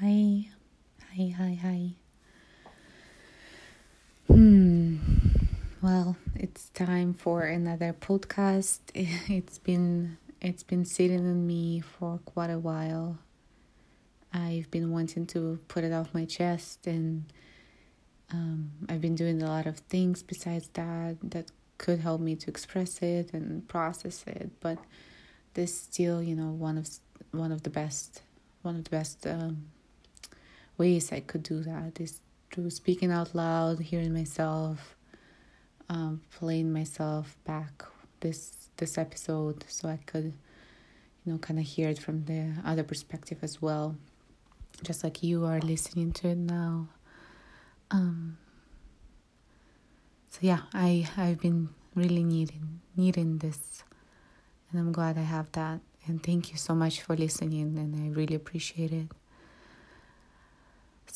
Hi, hi, hi, hi. Hmm. Well, it's time for another podcast. It's been it's been sitting in me for quite a while. I've been wanting to put it off my chest, and um, I've been doing a lot of things besides that that could help me to express it and process it. But this still, you know, one of one of the best one of the best um, ways I could do that is through speaking out loud, hearing myself, um, playing myself back this this episode, so I could, you know, kind of hear it from the other perspective as well, just like you are listening to it now. Um, so yeah, I I've been really needing needing this, and I'm glad I have that. And thank you so much for listening, and I really appreciate it.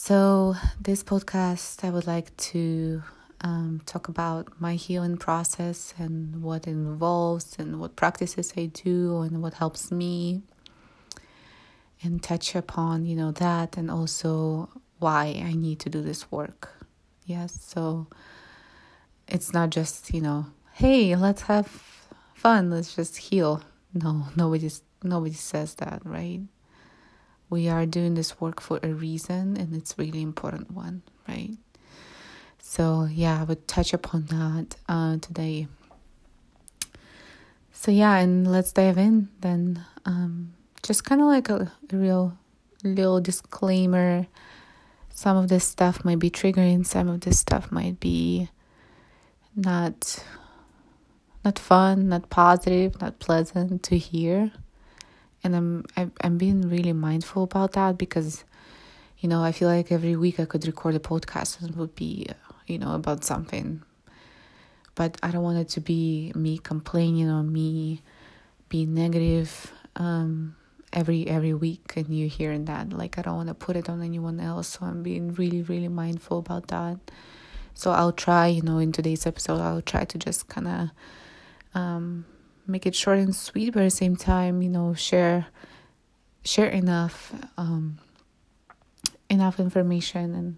So, this podcast, I would like to um, talk about my healing process and what it involves, and what practices I do, and what helps me, and touch upon, you know, that, and also why I need to do this work. Yes, so it's not just, you know, hey, let's have fun, let's just heal. No, nobody's nobody says that, right? We are doing this work for a reason and it's really important one right? So yeah i would touch upon that uh, today. So yeah and let's dive in then um, just kind of like a, a real little disclaimer. Some of this stuff might be triggering some of this stuff might be not not fun not positive not pleasant to hear and I'm I, I'm being really mindful about that because you know I feel like every week I could record a podcast and it would be you know about something. But I don't want it to be me complaining or me being negative um, every every week and you hearing that. Like I don't want to put it on anyone else so I'm being really really mindful about that. So I'll try you know in today's episode I'll try to just kind of um, make it short and sweet, but at the same time, you know, share share enough um, enough information and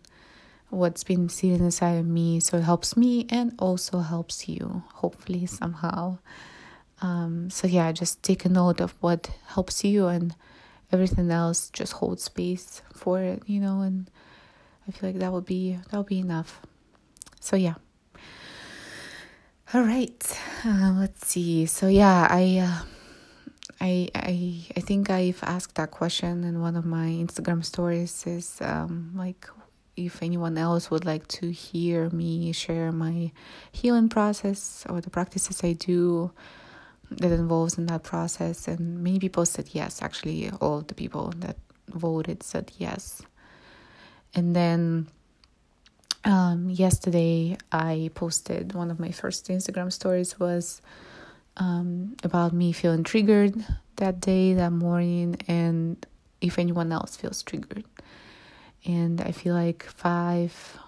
what's been sitting inside of me so it helps me and also helps you hopefully somehow. Um, so yeah just take a note of what helps you and everything else just hold space for it you know and i feel like that would be that would be enough. So yeah all right, uh, let's see. So yeah, I, uh, I, I, I think I've asked that question in one of my Instagram stories. Is um, like if anyone else would like to hear me share my healing process or the practices I do that involves in that process, and many people said yes. Actually, all the people that voted said yes, and then um, yesterday I posted one of my first Instagram stories was um, about me feeling triggered that day, that morning, and if anyone else feels triggered. And I feel like five,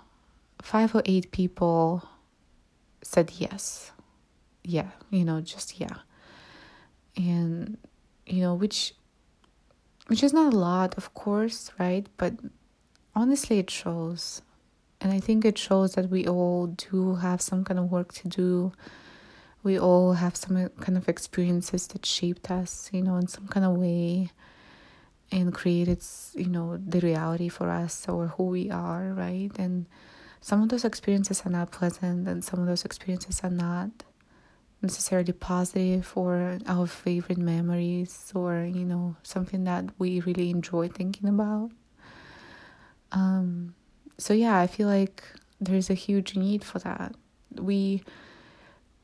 five or eight people said yes. Yeah, you know, just yeah. And you know, which which is not a lot, of course, right? But honestly, it shows and I think it shows that we all do have some kind of work to do. We all have some kind of experiences that shaped us, you know, in some kind of way and created, you know, the reality for us or who we are, right? And some of those experiences are not pleasant and some of those experiences are not necessarily positive or our favorite memories or, you know, something that we really enjoy thinking about. Um, so yeah, I feel like there's a huge need for that. We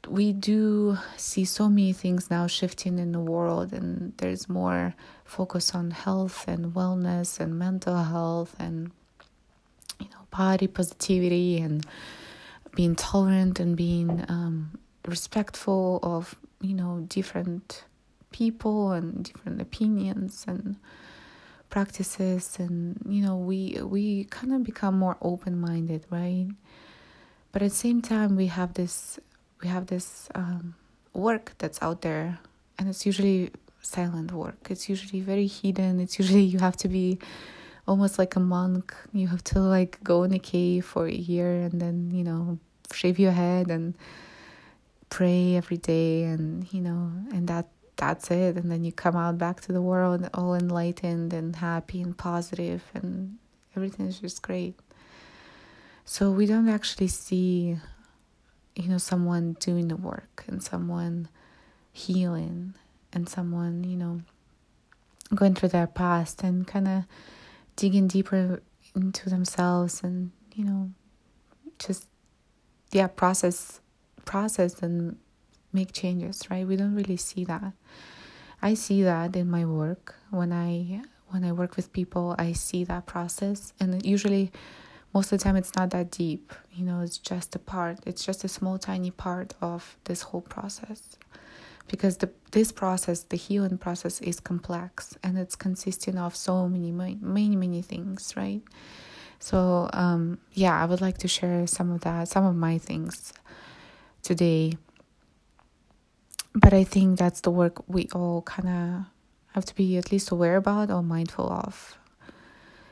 we do see so many things now shifting in the world and there's more focus on health and wellness and mental health and you know body positivity and being tolerant and being um, respectful of you know different people and different opinions and practices and you know we we kind of become more open-minded right? But at the same time we have this we have this um, work that's out there and it's usually silent work. It's usually very hidden. It's usually you have to be almost like a monk. You have to like go in a cave for a year and then, you know, shave your head and pray every day and, you know, and that that's it and then you come out back to the world all enlightened and happy and positive and everything is just great. So we don't actually see you know someone doing the work and someone healing and someone, you know, going through their past and kind of digging deeper into themselves and you know just yeah process process and make changes right? We don't really see that. I see that in my work. When i when i work with people i see that process. And usually most of the time it's not that deep. You know it's just a part it's just a small tiny part of this whole process. Because the this process the healing process is complex. And it's consisting of so many many many things right? So um, yeah i would like to share some of that some of my things today but i think that's the work we all kind of have to be at least aware about or mindful of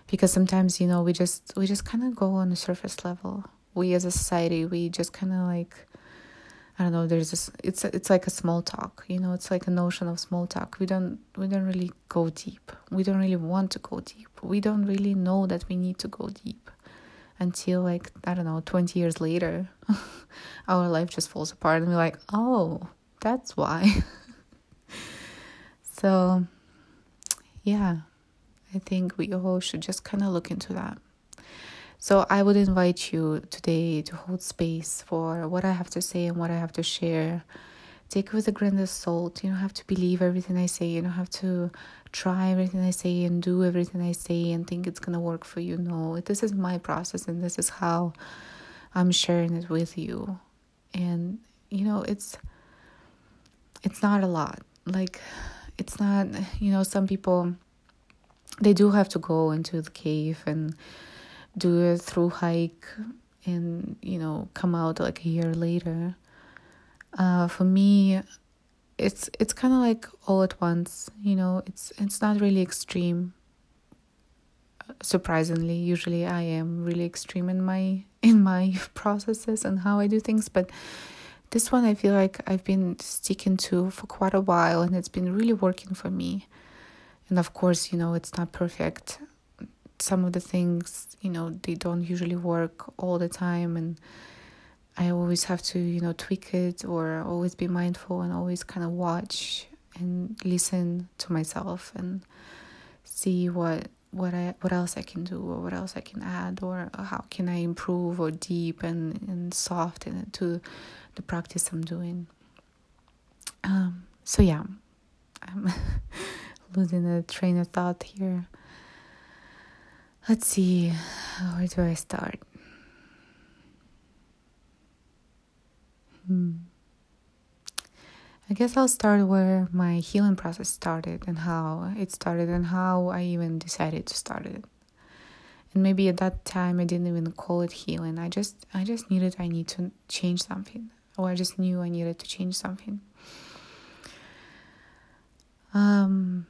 because sometimes you know we just we just kind of go on the surface level we as a society we just kind of like I don't know. There's this. It's it's like a small talk. You know, it's like a notion of small talk. We don't we don't really go deep. We don't really want to go deep. We don't really know that we need to go deep until like I don't know, twenty years later, our life just falls apart, and we're like, oh, that's why. so, yeah, I think we all should just kind of look into that. So I would invite you today to hold space for what I have to say and what I have to share. Take it with a grain of salt. You don't have to believe everything I say. You don't have to try everything I say and do everything I say and think it's gonna work for you. No, this is my process and this is how I'm sharing it with you. And you know, it's it's not a lot. Like it's not, you know, some people they do have to go into the cave and do a through hike and you know come out like a year later. Uh, for me it's it's kind of like all at once you know? It's it's not really extreme. Surprisingly usually i am really extreme in my in my processes and how i do things but this one i feel like i've been sticking to for quite a while and it's been really working for me. And of course you know it's not perfect. Some of the things you know they don't usually work all the time and i always have to you know tweak it or always be mindful and always kind of watch and listen to myself and see what what I what else I can do or what else I can add or how can I improve or deep and soften it to the practice I'm doing. Um, so yeah, I'm losing a train of thought here. Let's see, where do I start? Hmm. I guess I'll start where my healing process started and how it started and how I even decided to start it. And maybe at that time I didn't even call it healing. I just I just needed I need to change something. Or I just knew I needed to change something. Um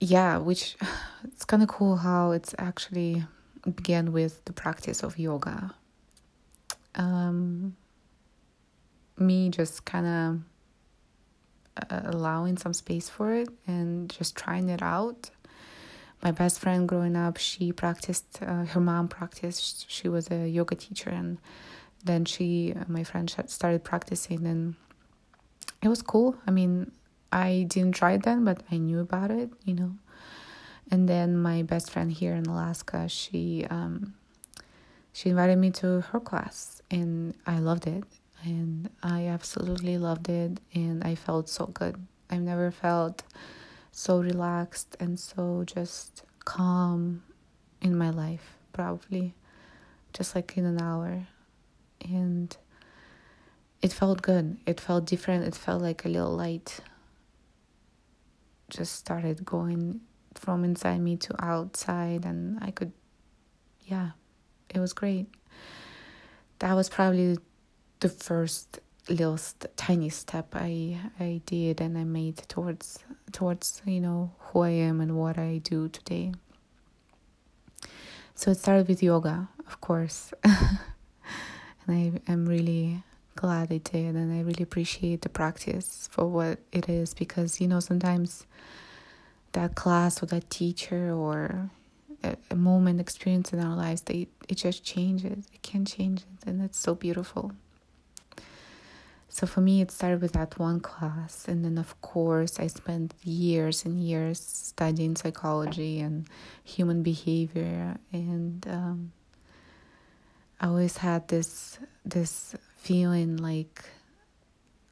yeah, which it's kind of cool how it's actually began with the practice of yoga. Um, me just kind of uh, allowing some space for it and just trying it out. My best friend growing up, she practiced, uh, her mom practiced, she was a yoga teacher, and then she, uh, my friend, started practicing, and it was cool. I mean, I didn't try it then, but I knew about it, you know. And then my best friend here in Alaska, she um, she invited me to her class, and I loved it, and I absolutely loved it, and I felt so good. I've never felt so relaxed and so just calm in my life, probably, just like in an hour, and it felt good. It felt different. It felt like a little light just started going from inside me to outside and I could yeah, it was great. That was probably the first little st- tiny step I I did and I made towards towards you know who I am and what I do today. So it started with yoga, of course. and I am really glad I did. And I really appreciate the practice for what it is because, you know, sometimes that class or that teacher or a, moment experience in our lives, they, it just changes. It can change it. And it's so beautiful. So for me, it started with that one class. And then, of course, I spent years and years studying psychology and human behavior. And um, I always had this, this feeling like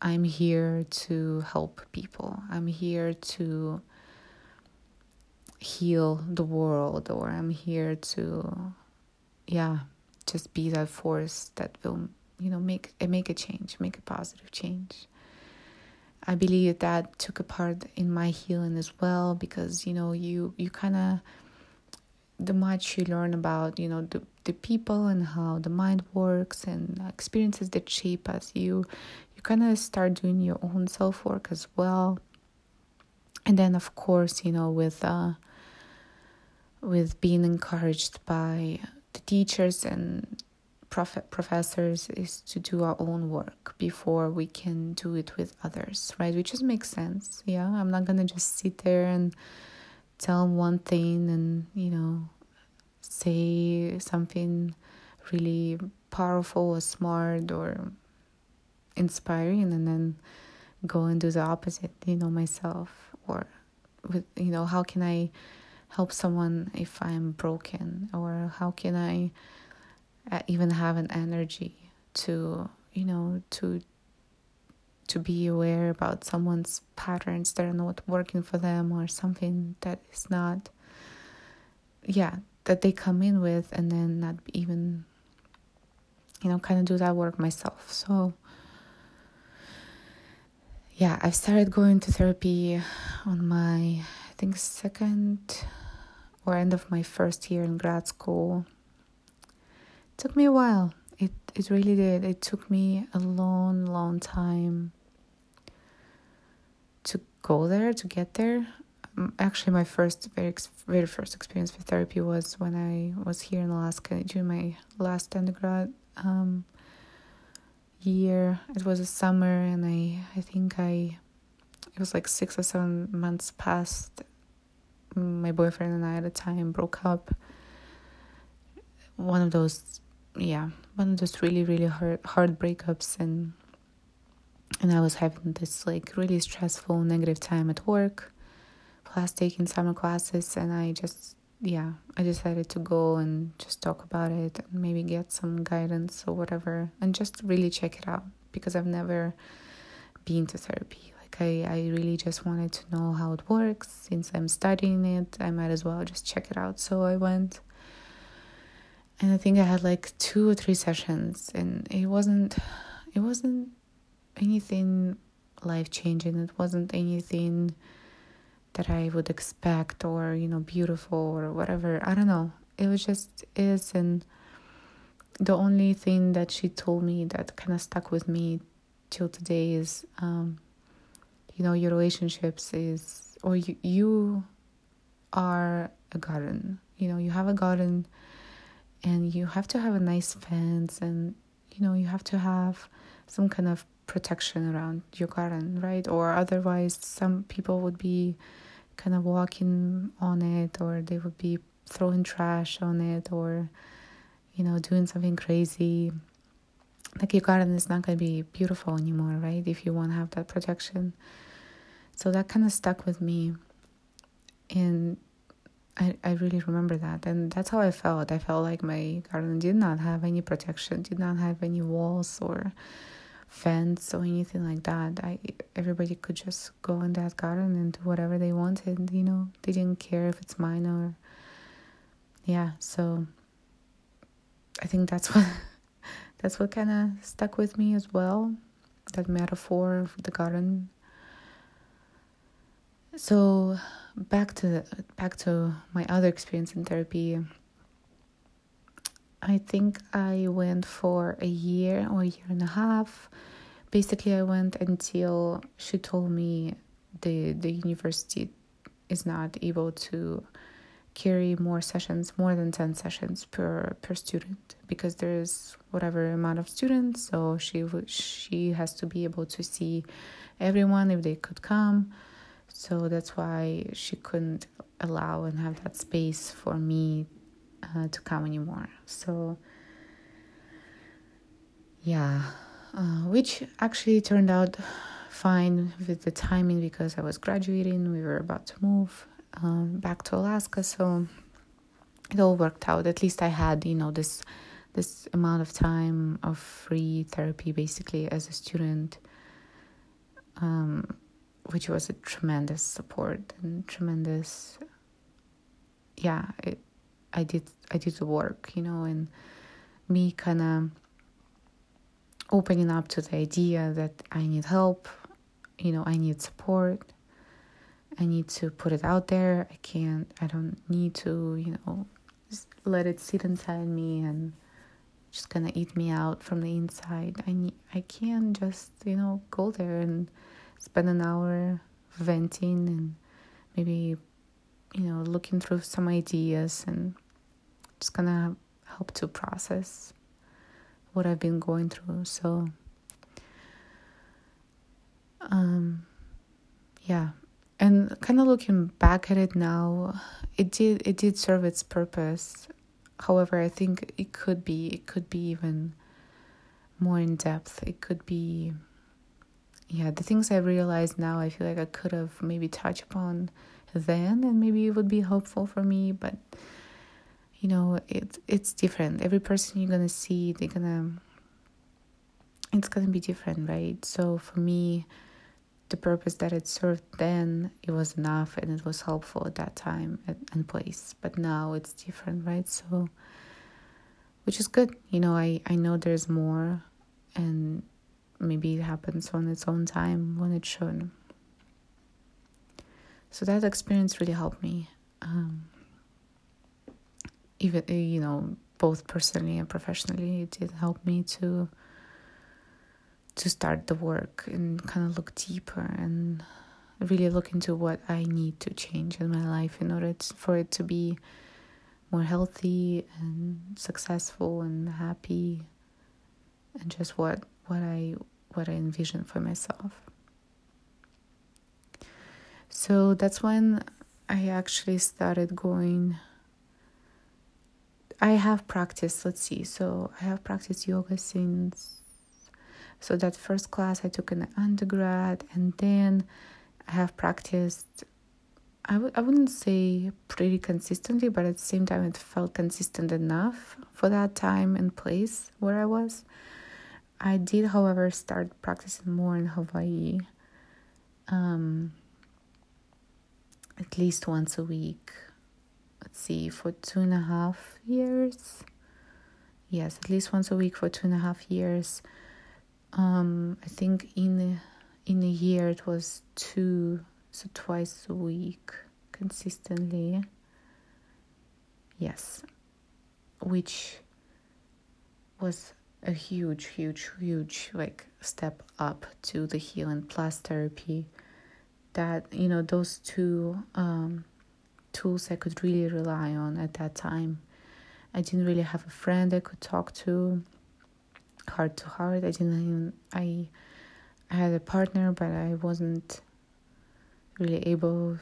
I'm here to help people. I'm here to heal the world, or I'm here to, yeah, just be that force that will you know make eh, make a change make a positive change i believe that took a part in my healing as well because you know you you kind of the much you learn about you know the the people and how the mind works and experiences that shape us you you kind of start doing your own self work as well and then of course you know with uh with being encouraged by the teachers and prof- professors is to do our own work before we can do it with others, right? Which just makes sense. Yeah, I'm not gonna just sit there and tell one thing and you know say something really powerful or smart or inspiring and then go and do the opposite you know myself or with you know how can i help someone if i'm broken or how can i uh, even have an energy to you know to to be aware about someone's patterns that are not working for them or something that is not yeah that they come in with and then not even you know kind of do that work myself so yeah i've started going to therapy on my i think second or end of my first year in grad school it took me a while. It it really did. It took me a long, long time to go there, to get there. Actually, my first very very first experience with therapy was when I was here in Alaska during my last undergrad um, year. It was a summer, and I I think I it was like six or seven months past. My boyfriend and I at the time broke up. One of those yeah one of those really really hard hard breakups and and I was having this like really stressful negative time at work plus taking summer classes and I just yeah I decided to go and just talk about it and maybe get some guidance or whatever and just really check it out because I've never been to therapy. Like I, I really just wanted to know how it works. Since I'm studying it I might as well just check it out. So I went. And I think I had like two or three sessions, and it wasn't, it wasn't anything life changing. It wasn't anything that I would expect or you know beautiful or whatever. I don't know. It was just is, and the only thing that she told me that kind of stuck with me till today is, um, you know, your relationships is or you you are a garden. You know, you have a garden and you have to have a nice fence and you know you have to have some kind of protection around your garden right or otherwise some people would be kind of walking on it or they would be throwing trash on it or you know doing something crazy. Like your garden is not going to be beautiful anymore right if you want to have that protection. So that kind of stuck with me. And I, I really remember that. And that's how I felt. I felt like my garden did not have any protection, did not have any walls or fence or anything like that. I everybody could just go in that garden and do whatever they wanted, you know. They didn't care if it's mine or yeah, so I think that's what that's what kind of stuck with me as well. That metaphor of the garden. So back to back to my other experience in therapy. I think I went for a year or a year and a half. Basically, I went until she told me the the university is not able to carry more sessions, more than 10 sessions per per student because there's whatever amount of students, so she she has to be able to see everyone if they could come. So that's why she couldn't allow and have that space for me uh, to come anymore. So yeah, uh, which actually turned out fine with the timing because I was graduating, we were about to move um, back to Alaska, so it all worked out. At least I had, you know, this this amount of time of free therapy basically as a student, um, which was a tremendous support and tremendous. Yeah, it, I did I did the work, you know, and me kind of opening up to the idea that I need help, you know, I need support. I need to put it out there. I can't, I don't need to, you know, let it sit inside me and just kind of eat me out from the inside. I need, I can't just, you know, go there and spend an hour venting and maybe, you know, looking through some ideas and just gonna help to process what I've been going through. So, um, yeah, and kind of looking back at it now, it did it did serve its purpose. However, I think it could be it could be even more in depth. It could be, yeah, the things I realize now. I feel like I could have maybe touched upon then, and maybe it would be helpful for me, but you know it's it's different. Every person you're gonna see they're gonna it's gonna be different right? So for me the purpose that it served then it was enough and it was helpful at that time and place. But now it's different right? So which is good. You know i i know there's more and maybe it happens on its own time when it should so that experience really helped me um, even uh, you know both personally and professionally it did help me to to start the work and kind of look deeper and really look into what I need to change in my life in order to, for it to be more healthy and successful and happy and just what what I what I envision for myself. So that's when I actually started going I have practiced, let's see, so I have practiced yoga since, so that first class I took in undergrad, and then I have practiced, I w- I wouldn't say pretty consistently, but at the same time, it felt consistent enough for that time and place where I was. I did, however, start practicing more in Hawaii, um, at least once a week let's see, for two and a half years. Yes, at least once a week for two and a half years. Um, I think in in a year it was two, so twice a week consistently. Yes, which was a huge, huge, huge like step up to the healing plus therapy. That you know those two um, tools I could really rely on at that time. I didn't really have a friend I could talk to heart to heart. I didn't even, I I had a partner but I wasn't really able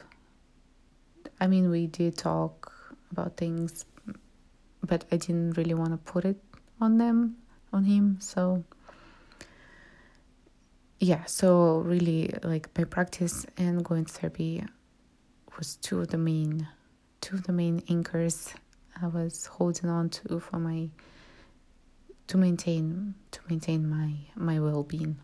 I mean we did talk about things but I didn't really want to put it on them on him so yeah so really like my practice and going to therapy was two of the main two of the main anchors I was holding on to for my to maintain to maintain my my well-being.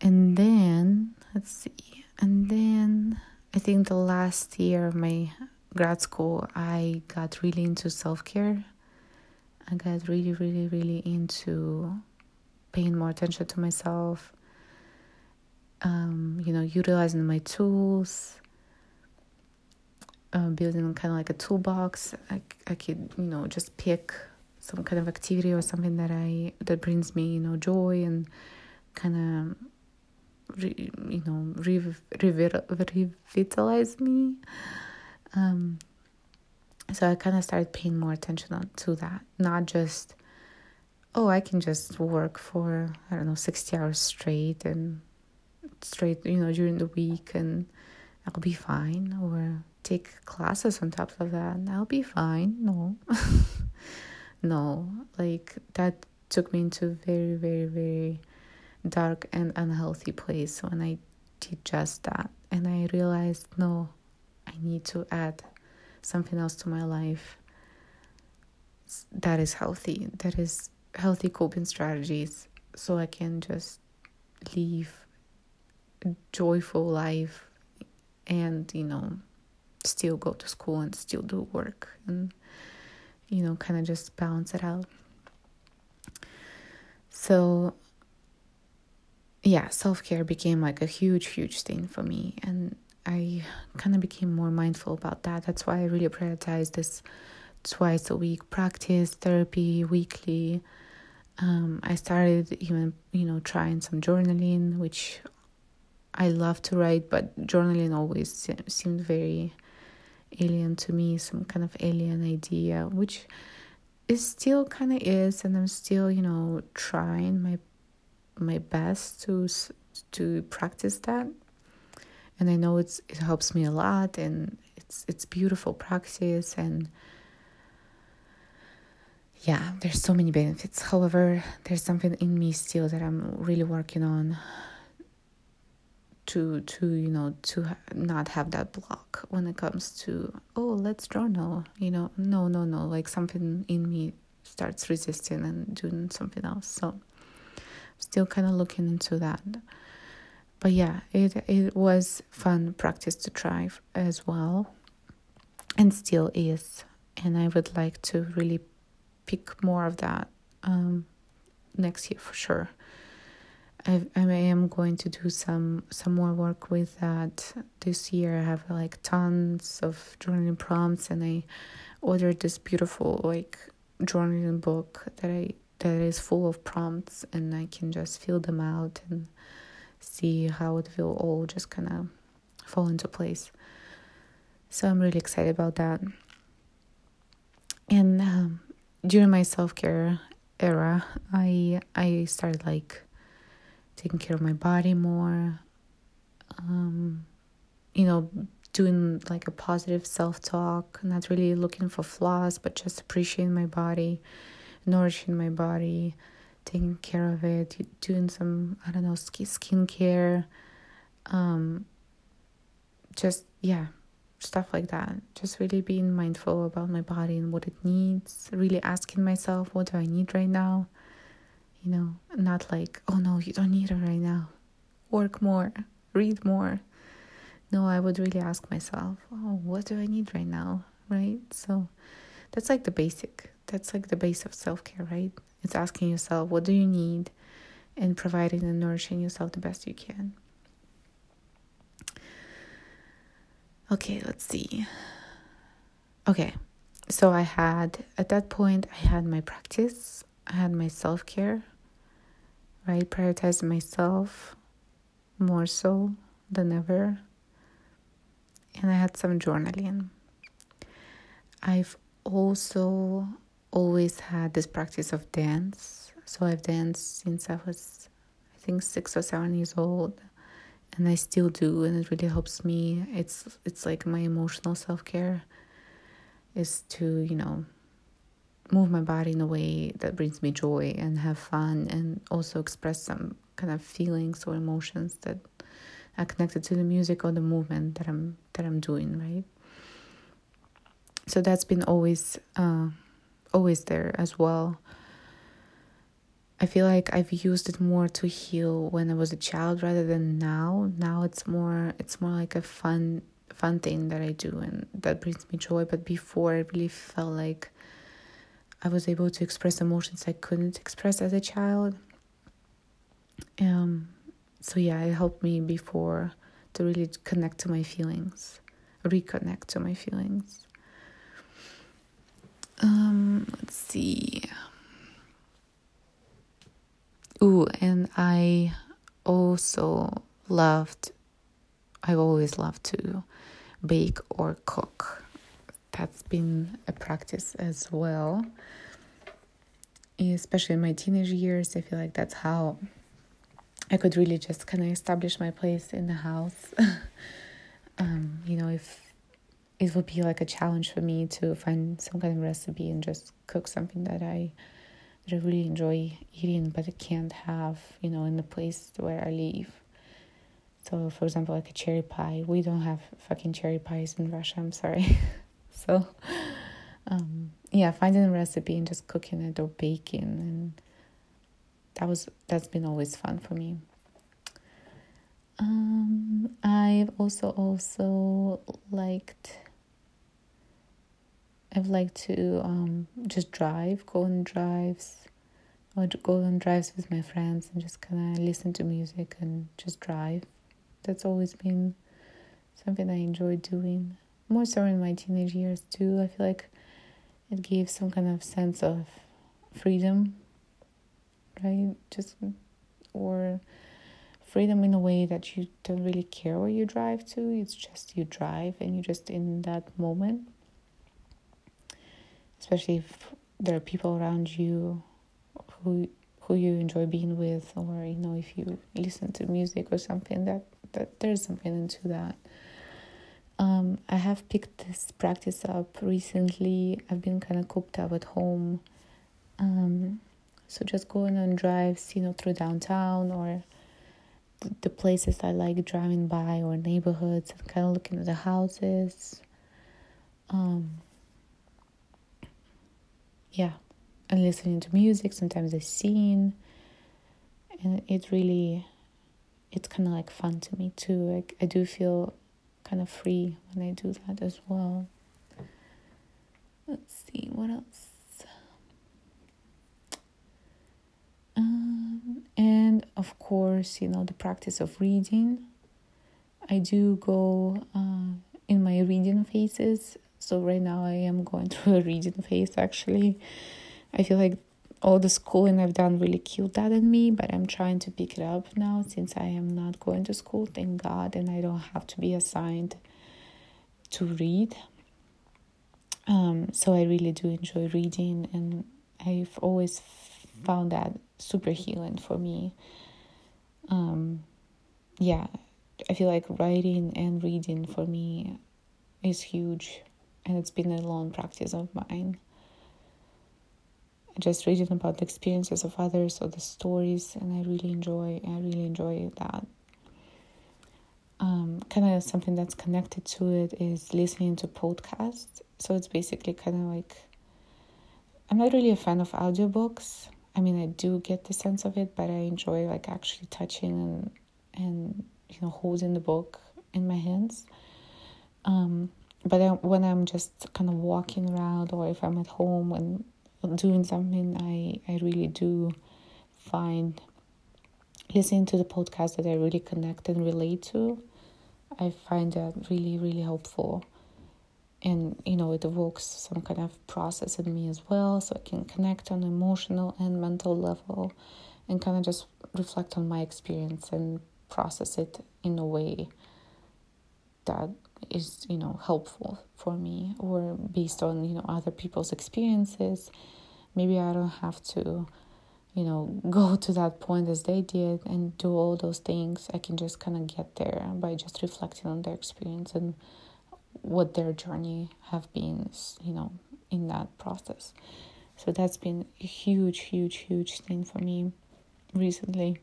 And then let's see. And then I think the last year of my grad school I got really into self-care. I got really really really into paying more attention to myself um, you know, utilizing my tools, uh, building kind of like a toolbox. I, I could, you know, just pick some kind of activity or something that I that brings me, you know, joy and kind of re, you know re, revitalize me um so i kind of started paying more attention on, to that not just oh i can just work for i don't know 60 hours straight and straight you know during the week and i'll be fine. Or take classes on top of that and i'll be fine. No. No. Like that took me into very very very dark and unhealthy place when i did just that. And i realized no i need to add something else to my life that is healthy that is healthy coping strategies so i can just live a joyful life and you know still go to school and still do work and you know kind of just balance it out. So yeah self-care became like a huge huge thing for me and i kind of became more mindful about that. That's why i really prioritize this twice a week practice therapy weekly um, i started even you know trying some journaling which i love to write but journaling always seemed very alien to me, some kind of alien idea, which is still kind of is, and I'm still, you know, trying my my best to to practice that. And I know it's it helps me a lot, and it's it's beautiful practice, and yeah, there's so many benefits. However, there's something in me still that I'm really working on to to you know to not have that block when it comes to oh let's journal you know? No no no like something in me starts resisting and doing something else. So still kind of looking into that. But yeah it it was fun practice to try as well and still is. And i would like to really pick more of that um next year for sure I, I am going to do some some more work with that this year. I have like tons of journaling prompts, and I ordered this beautiful like journaling book that I that is full of prompts, and I can just fill them out and see how it will all just kind of fall into place. So I'm really excited about that. And um, during my self care era, I I started like taking care of my body more um, you know doing like a positive self-talk not really looking for flaws but just appreciating my body nourishing my body taking care of it doing some i don't know skin skincare um just yeah stuff like that just really being mindful about my body and what it needs really asking myself what do i need right now you know, not like, oh no, you don't need it right now. Work more, read more. No, I would really ask myself, oh, what do I need right now? Right? So that's like the basic. That's like the base of self care, right? It's asking yourself, what do you need? And providing and nourishing yourself the best you can. Okay, let's see. Okay, so I had, at that point, I had my practice, I had my self care, right? Prioritized myself more so than ever. And I had some journaling. I've also always had this practice of dance. So I've danced since I was, I think, six or seven years old, and I still do, and it really helps me. It's it's like my emotional self care is to you know move my body in a way that brings me joy and have fun and also express some kind of feelings or emotions that are connected to the music or the movement that I'm that I'm doing right so that's been always uh, always there as well I feel like I've used it more to heal when I was a child rather than now now it's more it's more like a fun fun thing that I do and that brings me joy but before it really felt like I was able to express emotions I couldn't express as a child. Um, so yeah, it helped me before to really connect to my feelings, reconnect to my feelings. Um, let's see. Ooh, and I also loved, I've always loved to bake or cook. That's been a practice as well. Especially in my teenage years, I feel like that's how I could really just kind of establish my place in the house. um, you know, if it would be like a challenge for me to find some kind of recipe and just cook something that I that I really enjoy eating, but I can't have, you know, in the place where I live. So, for example, like a cherry pie, we don't have fucking cherry pies in Russia. I'm sorry. so, um, yeah, finding a recipe and just cooking it or baking, and that was that's been always fun for me. Um, I've also also liked I've liked to um, just drive, go on drives, or go on drives with my friends and just kind of listen to music and just drive. That's always been something I enjoy doing. More so in my teenage years too. I feel like it gave some kind of sense of freedom, right? Just or freedom in a way that you don't really care where you drive to. It's just you drive and you're just in that moment especially if there are people around you who who you enjoy being with or you know if you listen to music or something that that there's something into that um, I have picked this practice up recently. I've been kind of cooped up at home. Um, so just going on drives, you know, through downtown or the places I like driving by or neighborhoods and kind of looking at the houses. Um, yeah, and listening to music, sometimes I sing, and it really, it's kind of like fun to me too. Like I do feel kind of free when I do that as well. Let's see what else. Um, and of course, you know the practice of reading. I do go uh, in my reading phases so right now I am going through a reading phase actually. I feel like all the schooling I've done really killed that in me, but I'm trying to pick it up now since I am not going to school, thank God, and I don't have to be assigned to read. Um, so I really do enjoy reading, and I've always found that super healing for me. Um, yeah, I feel like writing and reading for me is huge and it's been a long practice of mine. Just reading about the experiences of others or the stories, and I really enjoy. I really enjoy that. Um, kind of something that's connected to it is listening to podcasts. So it's basically kind of like I'm not really a fan of audiobooks. I mean, I do get the sense of it, but I enjoy like actually touching and and you know holding the book in my hands. Um, but I, when I'm just kind of walking around or if I'm at home and doing something, I, I really do find listening to the podcast that I really connect and relate to. I find that really, really helpful. And, you know, it evokes some kind of process in me as well, so I can connect on emotional and mental level and kind of just reflect on my experience and process it in a way that is you know helpful for me or based on you know other people's experiences. Maybe i don't have to you know go to that point as they did and do all those things. I can just kind of get there by just reflecting on their experience and what their journey have been you know in that process. So that's been a huge huge huge thing for me recently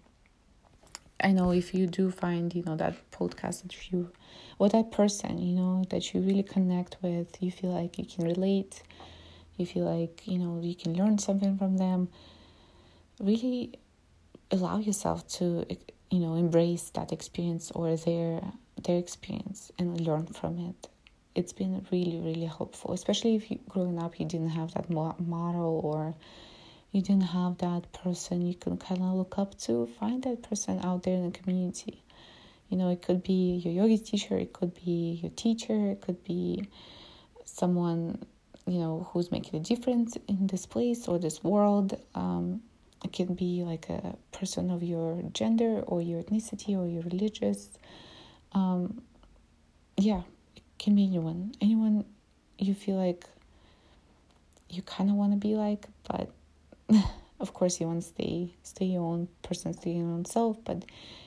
I know if you do find, you know, that podcast that you, or that person, you know, that you really connect with, you feel like you can relate, you feel like, you know, you can learn something from them, really allow yourself to, you know, embrace that experience or their their experience and learn from it. It's been really, really helpful, especially if you growing up you didn't have that model or you didn't have that person you can kind of look up to, find that person out there in the community. You know, it could be your yoga teacher, it could be your teacher, it could be someone, you know, who's making a difference in this place or this world. Um, it can be like a person of your gender or your ethnicity or your religious um, yeah it can be anyone anyone you feel like you kind of want to be like but of course you want to stay stay your own person stay your own self but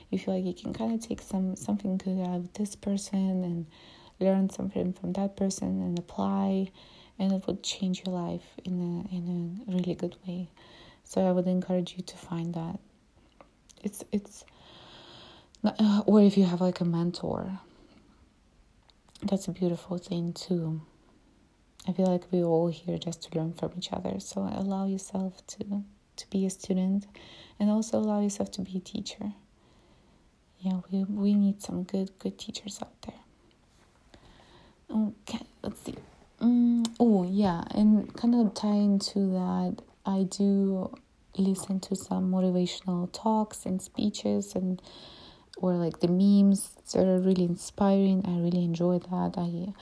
you feel like you can kind of take some something good out of this person and learn something from that person and apply and it would change your life in a in a really good way. So i would encourage you to find that. It's it's uh, or if you have like a mentor that's a beautiful thing too i feel like we're all here just to learn from each other. So allow yourself to to be a student and also allow yourself to be a teacher. Yeah we we need some good good teachers out there. Okay let's see. Um, oh yeah and kind of tying to that i do listen to some motivational talks and speeches and or like the memes that are really inspiring. I really enjoy that. I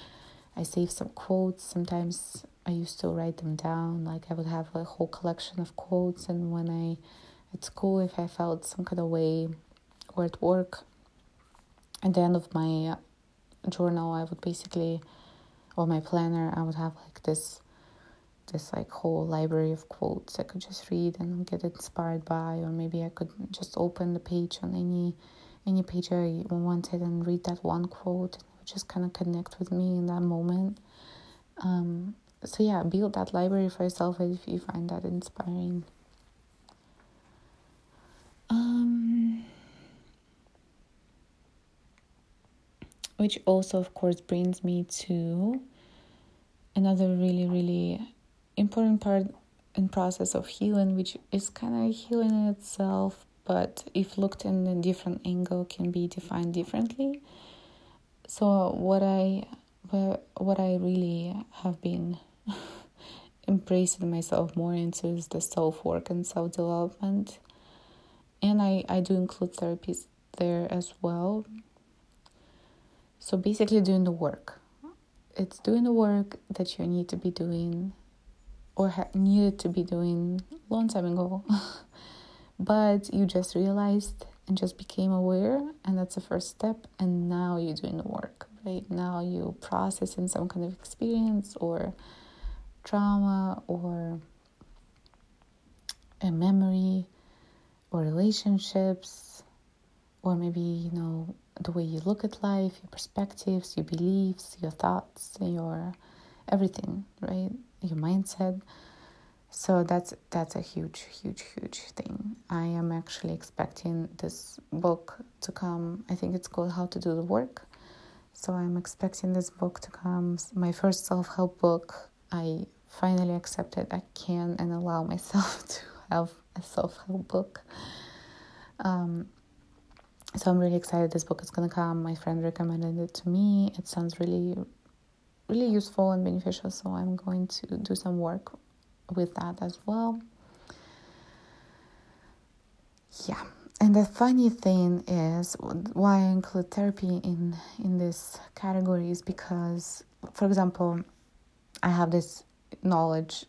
i save some quotes. Sometimes I used to write them down. Like I would have a whole collection of quotes, and when I at school, if I felt some kind of way, or at work, at the end of my journal, I would basically, or my planner, I would have like this, this like whole library of quotes I could just read and get inspired by, or maybe I could just open the page on any, any page I wanted and read that one quote, just kind of connect with me in that moment. Um, so yeah build that library for yourself if you find that inspiring um, which also of course brings me to another really really important part and process of healing which is kind of healing in itself but if looked in a different angle can be defined differently so what i what i really have been embracing myself more into is the self work and self development. And I, I do include therapies there as well. So basically, doing the work. It's doing the work that you need to be doing or ha- needed to be doing long time ago. but you just realized and just became aware, and that's the first step. And now you're doing the work, right? Now you processing some kind of experience or trauma or a memory or relationships or maybe you know the way you look at life your perspectives your beliefs your thoughts your everything right your mindset so that's that's a huge huge huge thing i am actually expecting this book to come i think it's called how to do the work so i'm expecting this book to come my first self-help book I finally accepted I can and allow myself to have a self help book. Um, so I'm really excited this book is gonna come. My friend recommended it to me. It sounds really, really useful and beneficial. So I'm going to do some work with that as well. Yeah, and the funny thing is why I include therapy in in this category is because, for example, I have this knowledge,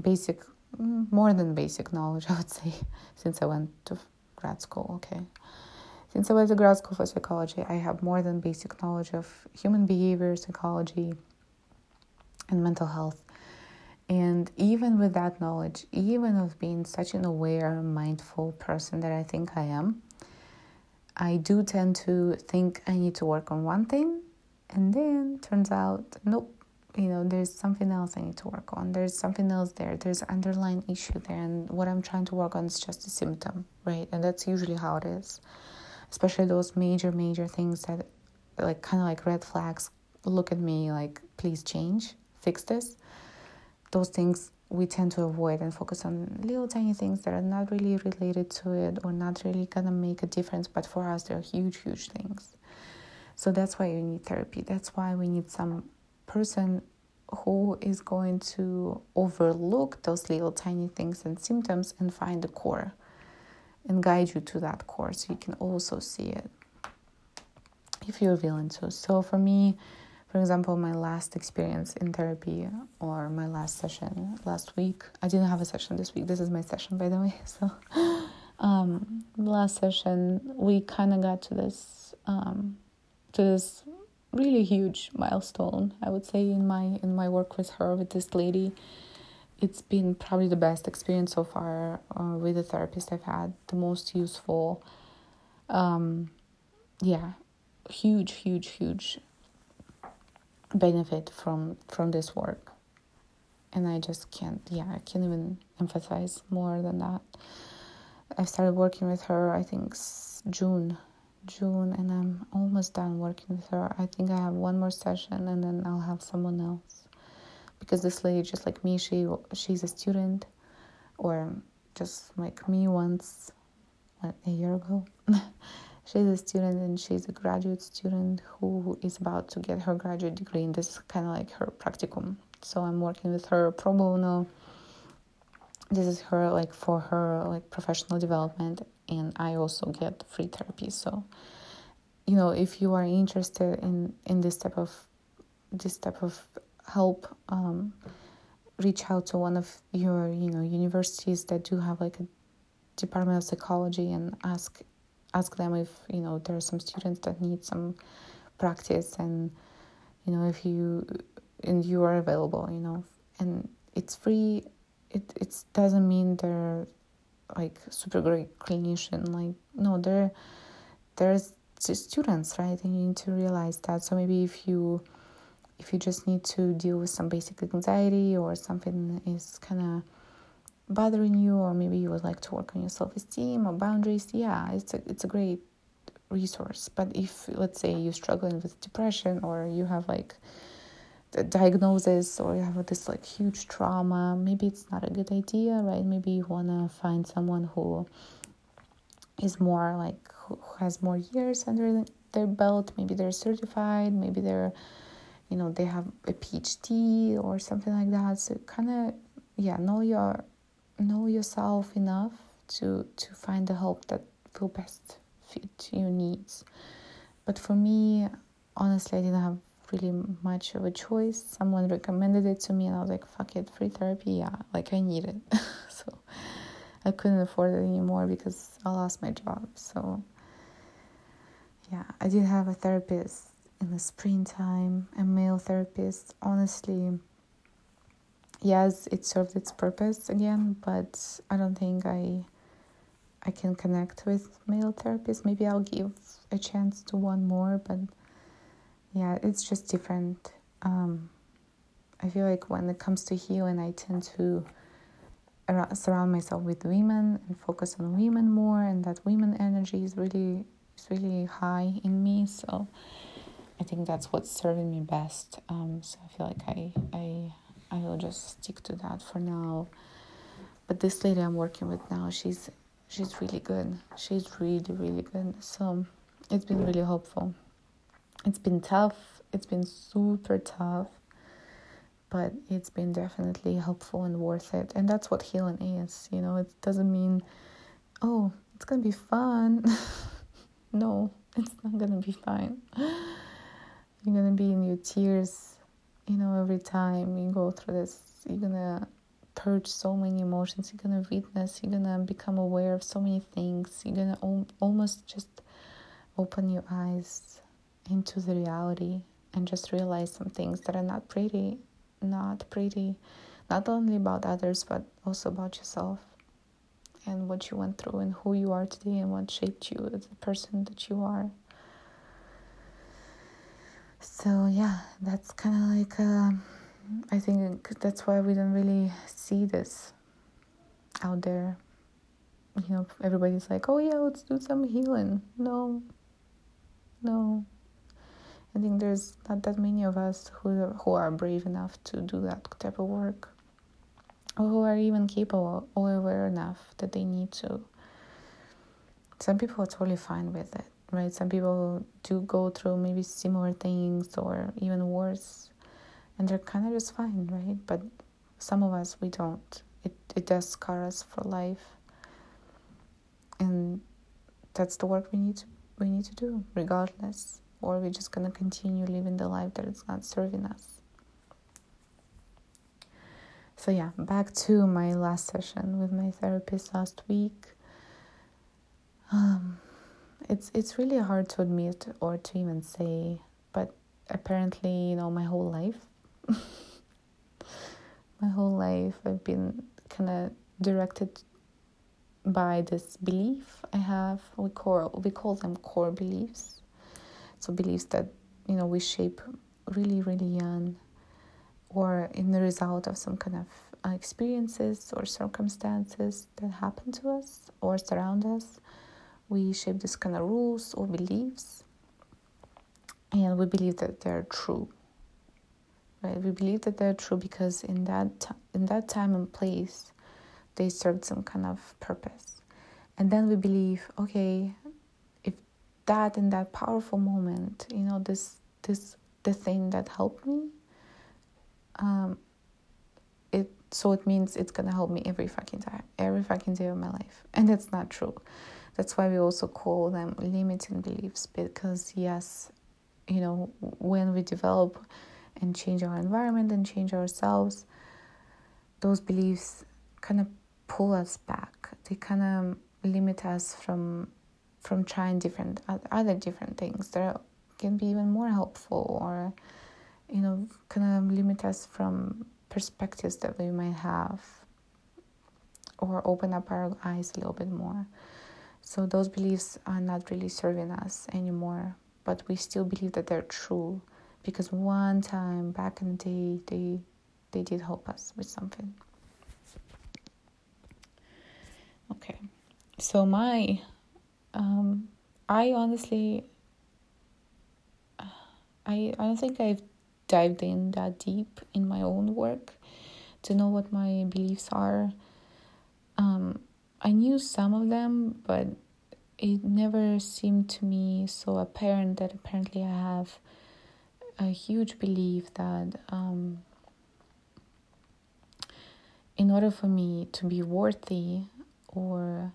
basic, more than basic knowledge, I would say, since I went to grad school. Okay. Since I went to grad school for psychology, I have more than basic knowledge of human behavior, psychology, and mental health. And even with that knowledge, even of being such an aware, mindful person that I think I am, I do tend to think I need to work on one thing, and then turns out, nope, you know there's something else i need to work on. There's something else there. There's underlying issue there and what i'm trying to work on is just a symptom right? And that's usually how it is. Especially those major major things that like kind of like red flags look at me like please change. Fix this those things we tend to avoid and focus on little tiny things that are not really related to it or not really gonna make a difference but for us they're huge huge things. So that's why you need therapy. That's why we need some person who is going to overlook those little tiny things and symptoms and find the core and guide you to that core so you can also see it. If you're willing to. So for me, for example, my last experience in therapy or my last session last week. I didn't have a session this week. This is my session, by the way. So, um, last session we kind of got to this um, to this really huge milestone. I would say in my in my work with her with this lady. It's been probably the best experience so far uh, with the therapist I've had. The most useful. Um, yeah, huge, huge, huge benefit from from this work. And i just can't yeah i can't even emphasize more than that. I started working with her i think june june and i'm almost done working with her. I think i have one more session and then i'll have someone else. Because this lady just like me she she's a student or just like me once a year ago she's a student and she's a graduate student who is about to get her graduate degree and this is kind of like her practicum. So i'm working with her pro bono. This is her like for her like professional development and i also get free therapy. So you know if you are interested in in this type of this type of help um, reach out to one of your you know universities that do have like a department of psychology and ask ask them if you know there are some students that need some practice and you know if you and you are available you know. And it's free. It it doesn't mean they're like super great clinician. Like no they're there's students right? And you need to realize that. So maybe if you if you just need to deal with some basic anxiety or something is kind of bothering you or maybe you would like to work on your self-esteem or boundaries yeah it's a, it's a great resource. But if let's say you're struggling with depression or you have like the diagnosis or you have this like huge trauma maybe it's not a good idea right? Maybe you want to find someone who is more like who has more years under their belt. Maybe they're certified maybe they're you know they have a phd or something like that. So kind of yeah know your know yourself enough to to find the help that will best fit your needs. But for me honestly i didn't have really much of a choice. Someone recommended it to me and i was like fuck it free therapy? Yeah like i need it. So i couldn't afford it anymore because i lost my job. So yeah i did have a therapist in the springtime a male therapist. Honestly yes, it served its purpose again, but I don't think I I can connect with male therapists. Maybe I'll give a chance to one more, but yeah, it's just different. Um, I feel like when it comes to healing, I tend to surround myself with women and focus on women more, and that women energy is really is really high in me. So I think that's what's serving me best. Um, so I feel like I I I will just stick to that for now. But this lady I'm working with now, she's she's really good. She's really really good. So it's been really helpful. It's been tough. It's been super tough. But it's been definitely helpful and worth it. And that's what healing is. You know, it doesn't mean, oh, it's gonna be fun. no, it's not gonna be fine. You're gonna be in your tears you know, every time you go through this, you're gonna purge so many emotions, you're gonna witness, you're gonna become aware of so many things, you're gonna al- almost just open your eyes into the reality and just realize some things that are not pretty, not pretty, not only about others, but also about yourself and what you went through and who you are today and what shaped you as the person that you are so yeah that's kind of like uh, i think that's why we don't really see this out there. You know everybody's like oh yeah let's do some healing. No. No. I think there's not that many of us who who are brave enough to do that type of work or who are even capable or aware enough that they need to. Some people are totally fine with it right? Some people do go through maybe similar things or even worse, and they're kind of just fine, right? But some of us, we don't. It, it does scar us for life. And that's the work we need to we need to do regardless or we're just gonna continue living the life that is not serving us. So yeah, back to my last session with my therapist last week. Um, it's it's really hard to admit or to even say, but apparently, you know, my whole life, my whole life, I've been kind of directed by this belief I have. We call we call them core beliefs. So beliefs that you know we shape really really young, or in the result of some kind of uh, experiences or circumstances that happen to us or surround us. We shape this kind of rules or beliefs, and we believe that they're true. Right? We believe that they're true because in that t- in that time and place, they served some kind of purpose. And then we believe, okay, if that in that powerful moment, you know, this this the thing that helped me, um, it so it means it's gonna help me every fucking time, every fucking day of my life. And that's not true. That's why we also call them limiting beliefs because yes, you know, when we develop and change our environment and change ourselves, those beliefs kind of pull us back. They kind of limit us from from trying different other different things that can be even more helpful or you know kind of limit us from perspectives that we might have or open up our eyes a little bit more so those beliefs are not really serving us anymore but we still believe that they're true because one time back in the day they they did help us with something Okay, so my, um, I honestly, I I don't think I've dived in that deep in my own work to know what my beliefs are. Um, I knew some of them, but it never seemed to me so apparent that apparently I have a huge belief that um, in order for me to be worthy or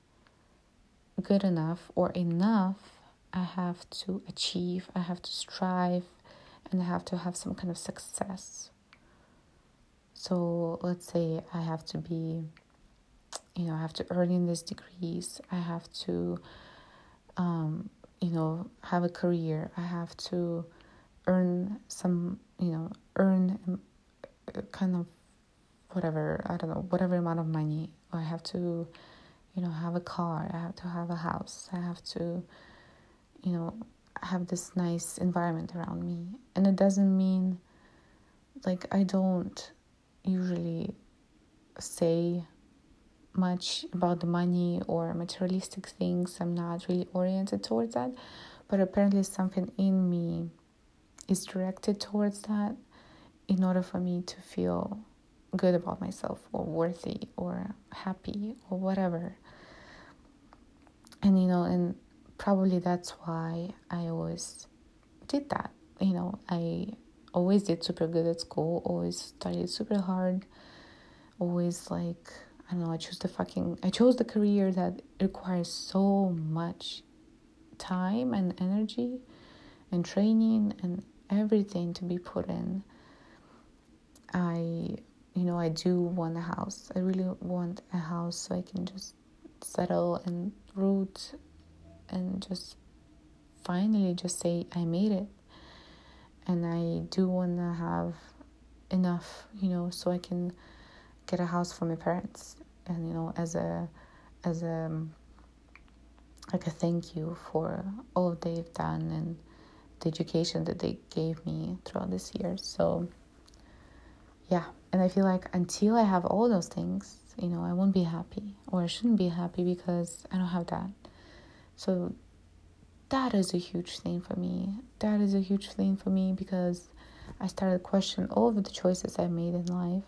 good enough or enough, I have to achieve, I have to strive, and I have to have some kind of success. So let's say I have to be, you know, I have to earn in these degrees, I have to, um, you know, have a career, I have to earn some, you know, earn kind of whatever, I don't know, whatever amount of money. I have to you know have a car. I have to have a house. I have to you know have this nice environment around me. And it doesn't mean like i don't usually say much about the money or materialistic things i'm not really oriented towards that. But apparently something in me is directed towards that in order for me to feel good about myself or worthy or happy or whatever. And you know and probably that's why i always did that. You know i always did super good at school always studied super hard always like i don't know i chose the fucking i chose the career that requires so much time and energy and training and everything to be put in. I you know i do want a house. I really want a house so i can just settle and root and just finally just say I made it. And I do want to have enough, you know, so I can get a house for my parents and you know as a as a like a thank you for all they've done and the education that they gave me throughout this year. So yeah, and I feel like until I have all those things, you know, I won't be happy or I shouldn't be happy because I don't have that. So that is a huge thing for me. That is a huge thing for me because I started questioning all of the choices I made in life.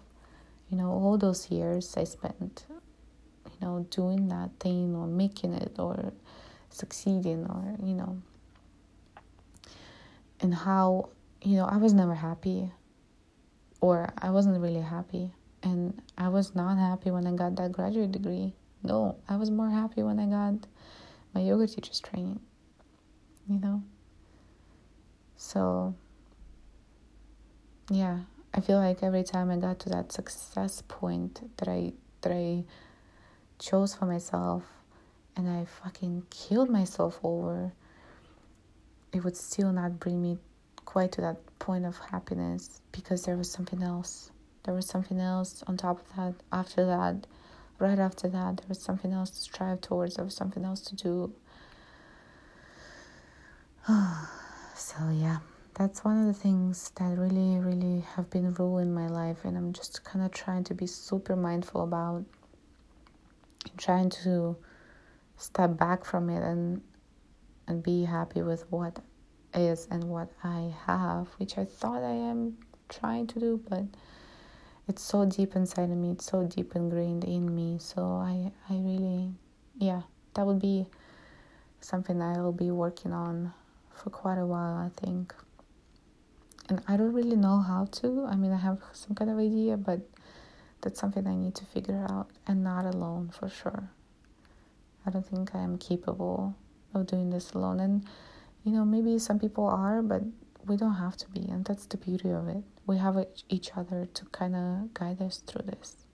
You know, all those years I spent, you know, doing that thing or making it or succeeding or, you know, and how, you know, I was never happy or I wasn't really happy and I was not happy when I got that graduate degree. No, I was more happy when I got my yoga teacher's training. You know? So, yeah, I feel like every time I got to that success point that I that I chose for myself and I fucking killed myself over, it would still not bring me quite to that point of happiness because there was something else. There was something else on top of that, after that, right after that, there was something else to strive towards, there was something else to do. so, yeah, that's one of the things that really, really have been ruling my life, and I'm just kind of trying to be super mindful about trying to step back from it and and be happy with what is and what I have, which I thought I am trying to do, but it's so deep inside of me, it's so deep ingrained in me. So I I really yeah, that would be something I'll be working on for quite a while, I think. And I don't really know how to. I mean, I have some kind of idea, but that's something I need to figure out and not alone for sure. I don't think I am capable of doing this alone. And, you know, maybe some people are, but we don't have to be. And that's the beauty of it. We have each other to kind of guide us through this.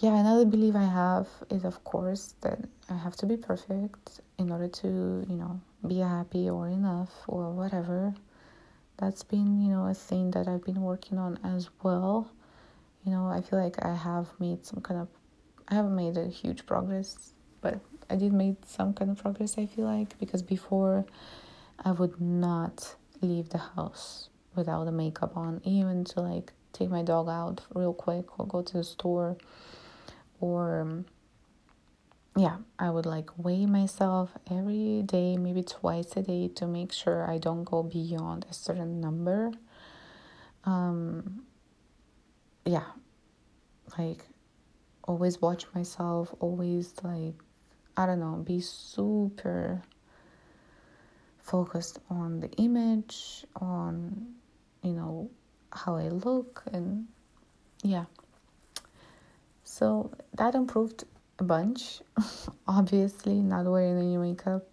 Yeah, another belief I have is, of course, that I have to be perfect in order to, you know, be happy or enough or whatever. That's been, you know, a thing that I've been working on as well. You know, I feel like I have made some kind of I haven't made a huge progress, but I did make some kind of progress. I feel like because before I would not leave the house without the makeup on, even to like take my dog out real quick or go to the store, or yeah, I would like weigh myself every day, maybe twice a day, to make sure I don't go beyond a certain number. Um, yeah, like always watch myself, always like, I don't know, be super focused on the image, on, you know, how I look, and yeah. So that improved a bunch. Obviously, not wearing any makeup,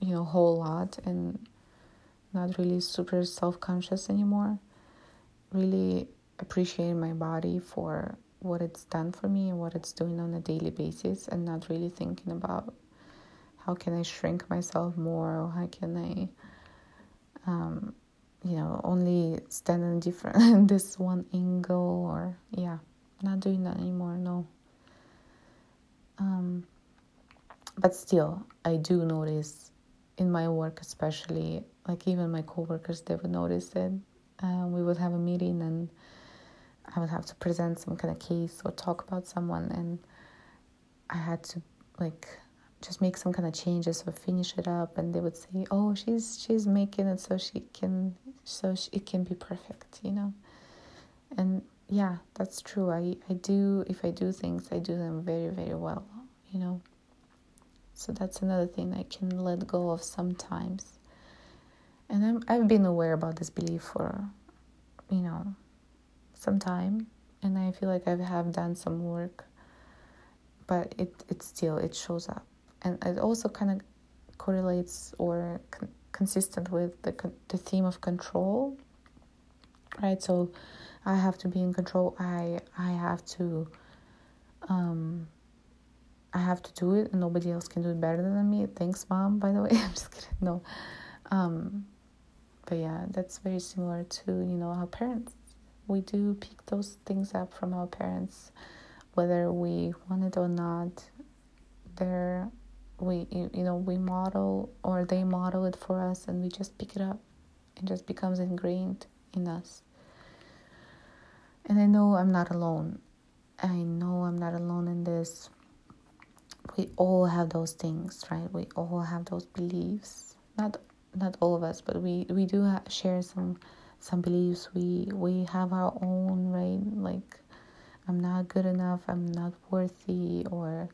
you know, a whole lot, and not really super self conscious anymore. Really appreciating my body for what it's done for me and what it's doing on a daily basis and not really thinking about how can I shrink myself more or how can I um, you know only stand in different this one angle or yeah not doing that anymore no um, but still I do notice in my work especially like even my coworkers they would notice it uh, we would have a meeting and I would have to present some kind of case or talk about someone, and I had to like just make some kind of changes or finish it up. And they would say, "Oh, she's she's making it so she can so she, it can be perfect," you know. And yeah, that's true. I I do if I do things, I do them very very well, you know. So that's another thing I can let go of sometimes. And I'm, I've been aware about this belief for, you know, some time and I feel like I have done some work, but it, it still it shows up, and it also kind of correlates or con- consistent with the the theme of control, right? So I have to be in control. I I have to um I have to do it and nobody else can do it better than me. Thanks, mom, by the way. I'm just kidding. No. Um but yeah, that's very similar to, you know, our parents we do pick those things up from our parents, whether we want it or not. There, we you know we model or they model it for us, and we just pick it up. It just becomes ingrained in us. And I know I'm not alone. I know I'm not alone in this. We all have those things, right? We all have those beliefs. Not not all of us, but we we do ha- share some some beliefs we we have our own right like i'm not good enough i'm not worthy or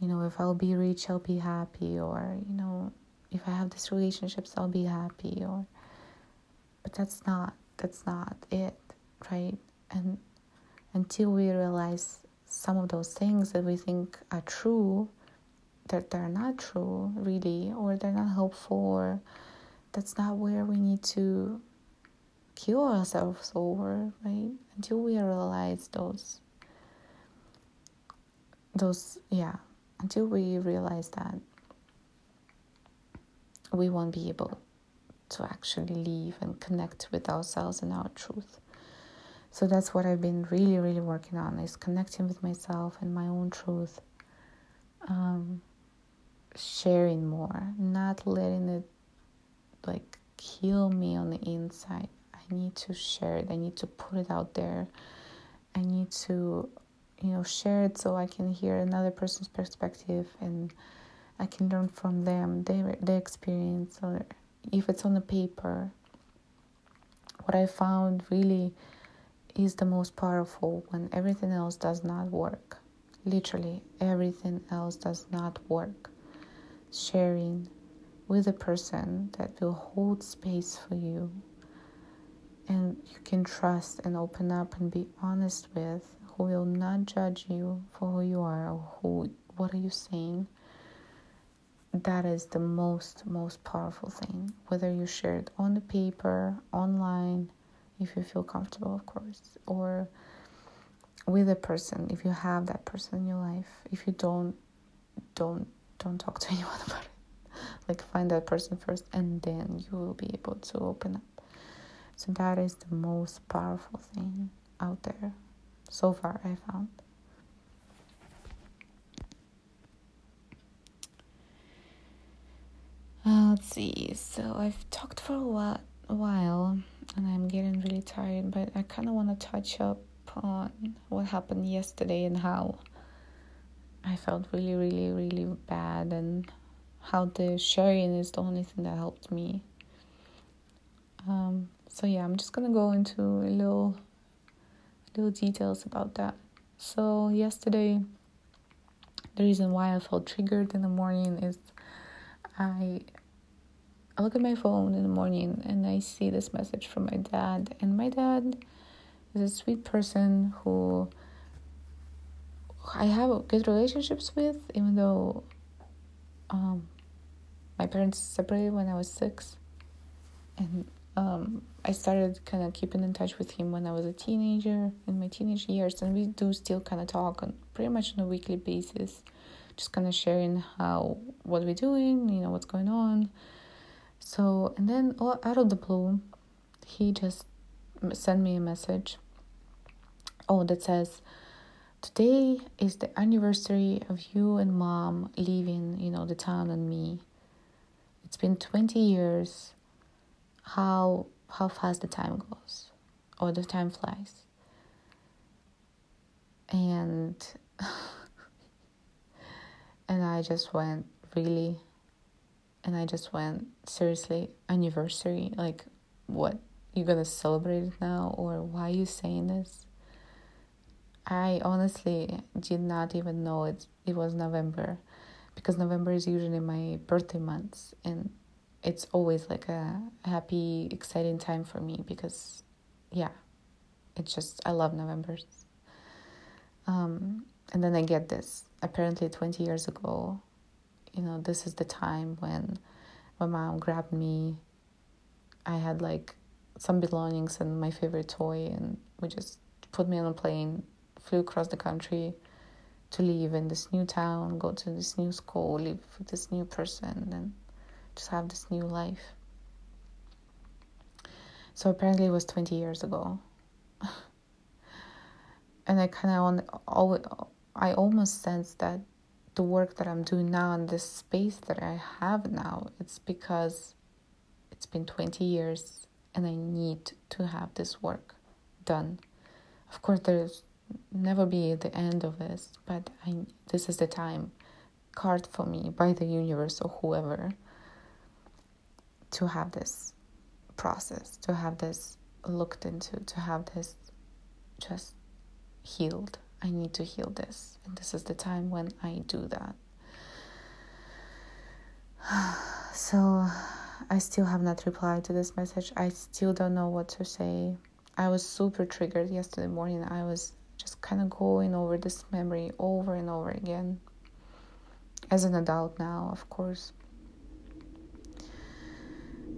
you know if i'll be rich i'll be happy or you know if i have these relationships i'll be happy or but that's not that's not it right and until we realize some of those things that we think are true that they're not true really or they're not helpful or that's not where we need to kill ourselves over right? Until we realize those those yeah until we realize that we won't be able to actually live and connect with ourselves and our truth so that's what i've been really really working on is connecting with myself and my own truth um, sharing more not letting it like kill me on the inside. I need to share it. I need to put it out there. I need to you know share it so i can hear another person's perspective and i can learn from them their their experience or if it's on the paper. What i found really is the most powerful when everything else does not work. Literally everything else does not work. Sharing with a person that will hold space for you and you can trust and open up and be honest with who will not judge you for who you are or who what are you saying? That is the most most powerful thing. Whether you share it on the paper online if you feel comfortable of course or with a person if you have that person in your life if you don't don't don't talk to anyone about it like find that person first and then you will be able to open up so that is the most powerful thing out there so far I found. Uh, let's see. So I've talked for a while, a while, and I'm getting really tired. But I kind of want to touch up on what happened yesterday and how I felt really, really, really bad, and how the sharing is the only thing that helped me. Um, so yeah, I'm just gonna go into a little little details about that. So, yesterday, the reason why I felt triggered in the morning is I I look at my phone in the morning and I see this message from my dad. And my dad is a sweet person who I have good relationships with, even though um, my parents separated when I was six. And um, I started kind of keeping in touch with him when I was a teenager in my teenage years, and we do still kind of talk on pretty much on a weekly basis, just kind of sharing how what we're doing, you know, what's going on. So, and then oh, out of the blue, he just sent me a message. Oh, that says, "Today is the anniversary of you and mom leaving, you know, the town and me. It's been twenty years." how how fast the time goes or the time flies and and i just went really and i just went seriously anniversary like what you gonna celebrate it now or why are you saying this i honestly did not even know it it was november because november is usually my birthday month and it's always like a happy, exciting time for me because, yeah, it's just, I love Novembers. Um, and then I get this. Apparently, 20 years ago, you know, this is the time when my mom grabbed me. I had like some belongings and my favorite toy, and we just put me on a plane, flew across the country to live in this new town, go to this new school, live with this new person, and just have this new life. So apparently it was 20 years ago. and I kind of always, I almost sense that the work that I'm doing now and this space that I have now, it's because it's been 20 years and I need to have this work done. Of course, there's never be the end of this, but I this is the time card for me by the universe or whoever to have this process, to have this looked into, to have this just healed. I need to heal this. This is the time when I do that. So I still have not replied to this message. I still don't know what to say. I was super triggered yesterday morning. I was just kind of going over this memory over and over again. as an adult now, of course.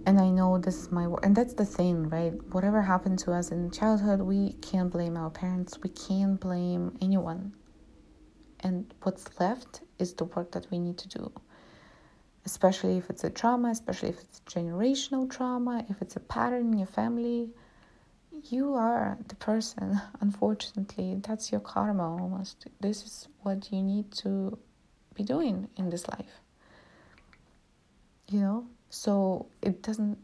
And I know this is my work, and that's the thing, right? Whatever happened to us in childhood, we can't blame our parents. We can't blame anyone. And what's left is the work that we need to do especially if it's a trauma, especially if it's generational trauma, if it's a pattern in your family, you are the person, unfortunately. That's your karma almost. This is what you need to be doing in this life. You know? So it doesn't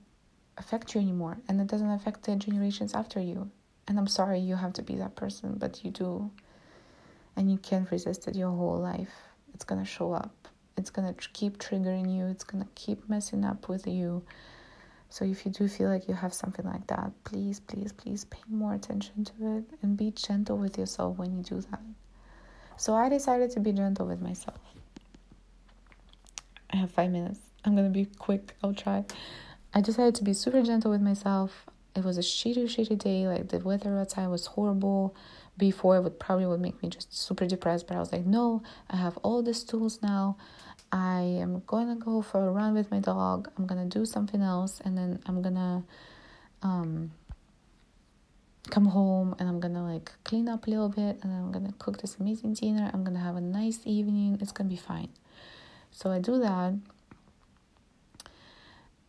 affect you anymore and it doesn't affect the generations after you. And I'm sorry you have to be that person, but you do. And you can't resist it your whole life. It's gonna show up. It's gonna keep triggering you. It's gonna keep messing up with you. So if you do feel like you have something like that please please please pay more attention to it and be gentle with yourself when you do that. So i decided to be gentle with myself. I have five minutes. I'm gonna be quick. I'll try. I decided to be super gentle with myself. It was a shitty shitty day. Like the weather outside was horrible before it would probably would make me just super depressed but i was like no i have all these tools now I am gonna go for a run with my dog. I'm gonna do something else, and then I'm gonna um, come home and I'm gonna like clean up a little bit, and I'm gonna cook this amazing dinner. I'm gonna have a nice evening. It's gonna be fine. So I do that.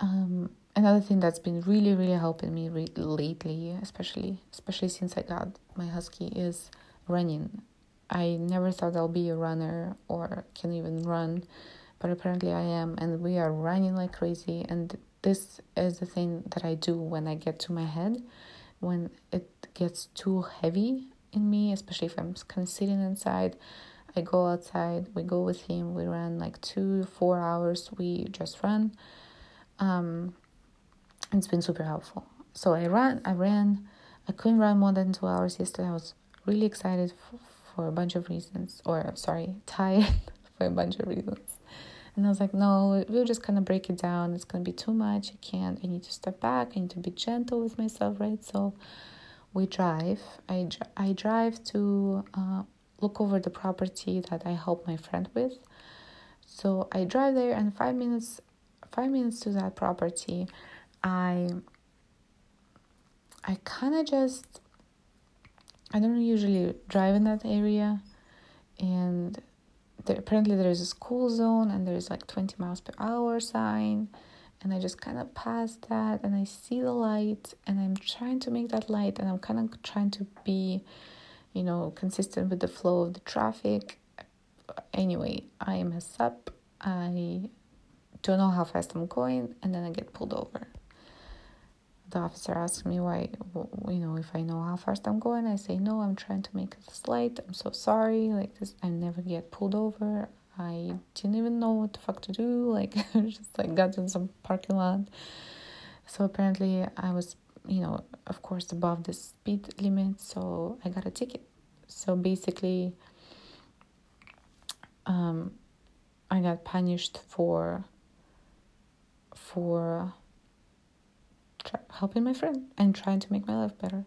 Um, another thing that's been really, really helping me re- lately, especially especially since I got my husky, is running. I never thought I'll be a runner or can even run, but apparently I am, and we are running like crazy. And this is the thing that I do when I get to my head, when it gets too heavy in me, especially if I'm kind of sitting inside. I go outside, we go with him, we run like two, four hours, we just run. Um, it's been super helpful. So I ran, I ran, I couldn't run more than two hours yesterday. I was really excited for a bunch of reasons, or sorry, tired for a bunch of reasons. And I was like, no, we'll just kind of break it down. It's going to be too much. I can't. I need to step back. I need to be gentle with myself, right? So we drive. I, I drive to uh, look over the property that I help my friend with. So I drive there, and five minutes, five minutes to that property, I, I kind of just I don't usually drive in that area, and there, apparently there is a school zone and there is like 20 miles per hour sign. And i just kind of pass that and i see the light and i'm trying to make that light and i'm kind of trying to be you know consistent with the flow of the traffic. Anyway i mess up. I don't know how fast i'm going and then i get pulled over the officer asks me why, you know, if I know how fast I'm going, I say no. I'm trying to make this light. I'm so sorry. Like this, I never get pulled over. I didn't even know what the fuck to do. Like just like got in some parking lot. So apparently I was, you know, of course above the speed limit. So I got a ticket. So basically, um, I got punished for for helping my friend and trying to make my life better.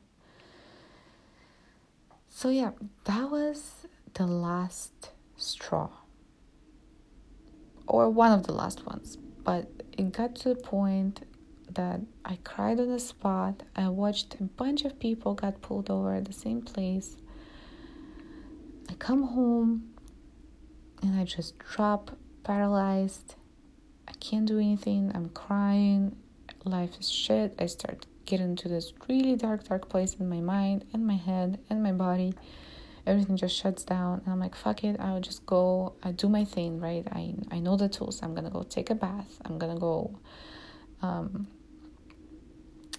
So, yeah, that was the last straw, or one of the last ones. But it got to the point that I cried on the spot. I watched a bunch of people got pulled over at the same place. I come home and I just drop paralyzed. I can't do anything. I'm crying life is shit. I start getting into this really dark, dark place in my mind and my head and my body. Everything just shuts down, and I'm like, fuck it. I'll just go. I do my thing, right? I I know the tools. I'm gonna go take a bath. I'm gonna go. Um,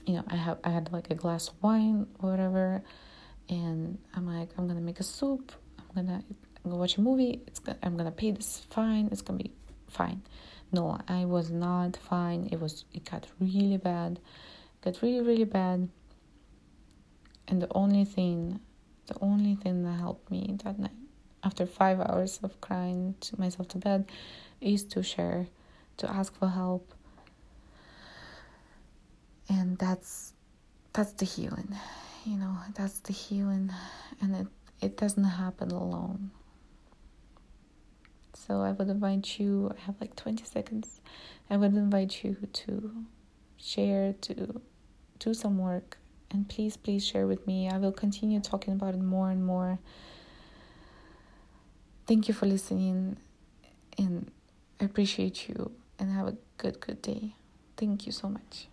you know, I have I had like a glass of wine or whatever, and I'm like, I'm gonna make a soup. I'm gonna I'm gonna watch a movie. It's I'm gonna pay this fine. It's gonna be fine no i was not fine. It was it got really bad got really really bad. And the only thing the only thing that helped me that night after five hours of crying to myself to bed is to share to ask for help. And that's that's the healing you know that's the healing. And it it doesn't happen alone So I would invite you, I have like 20 seconds. I would invite you to share, to do some work, and please, please share with me. I will continue talking about it more and more. Thank you for listening, and I appreciate you, and have a good, good day. Thank you so much.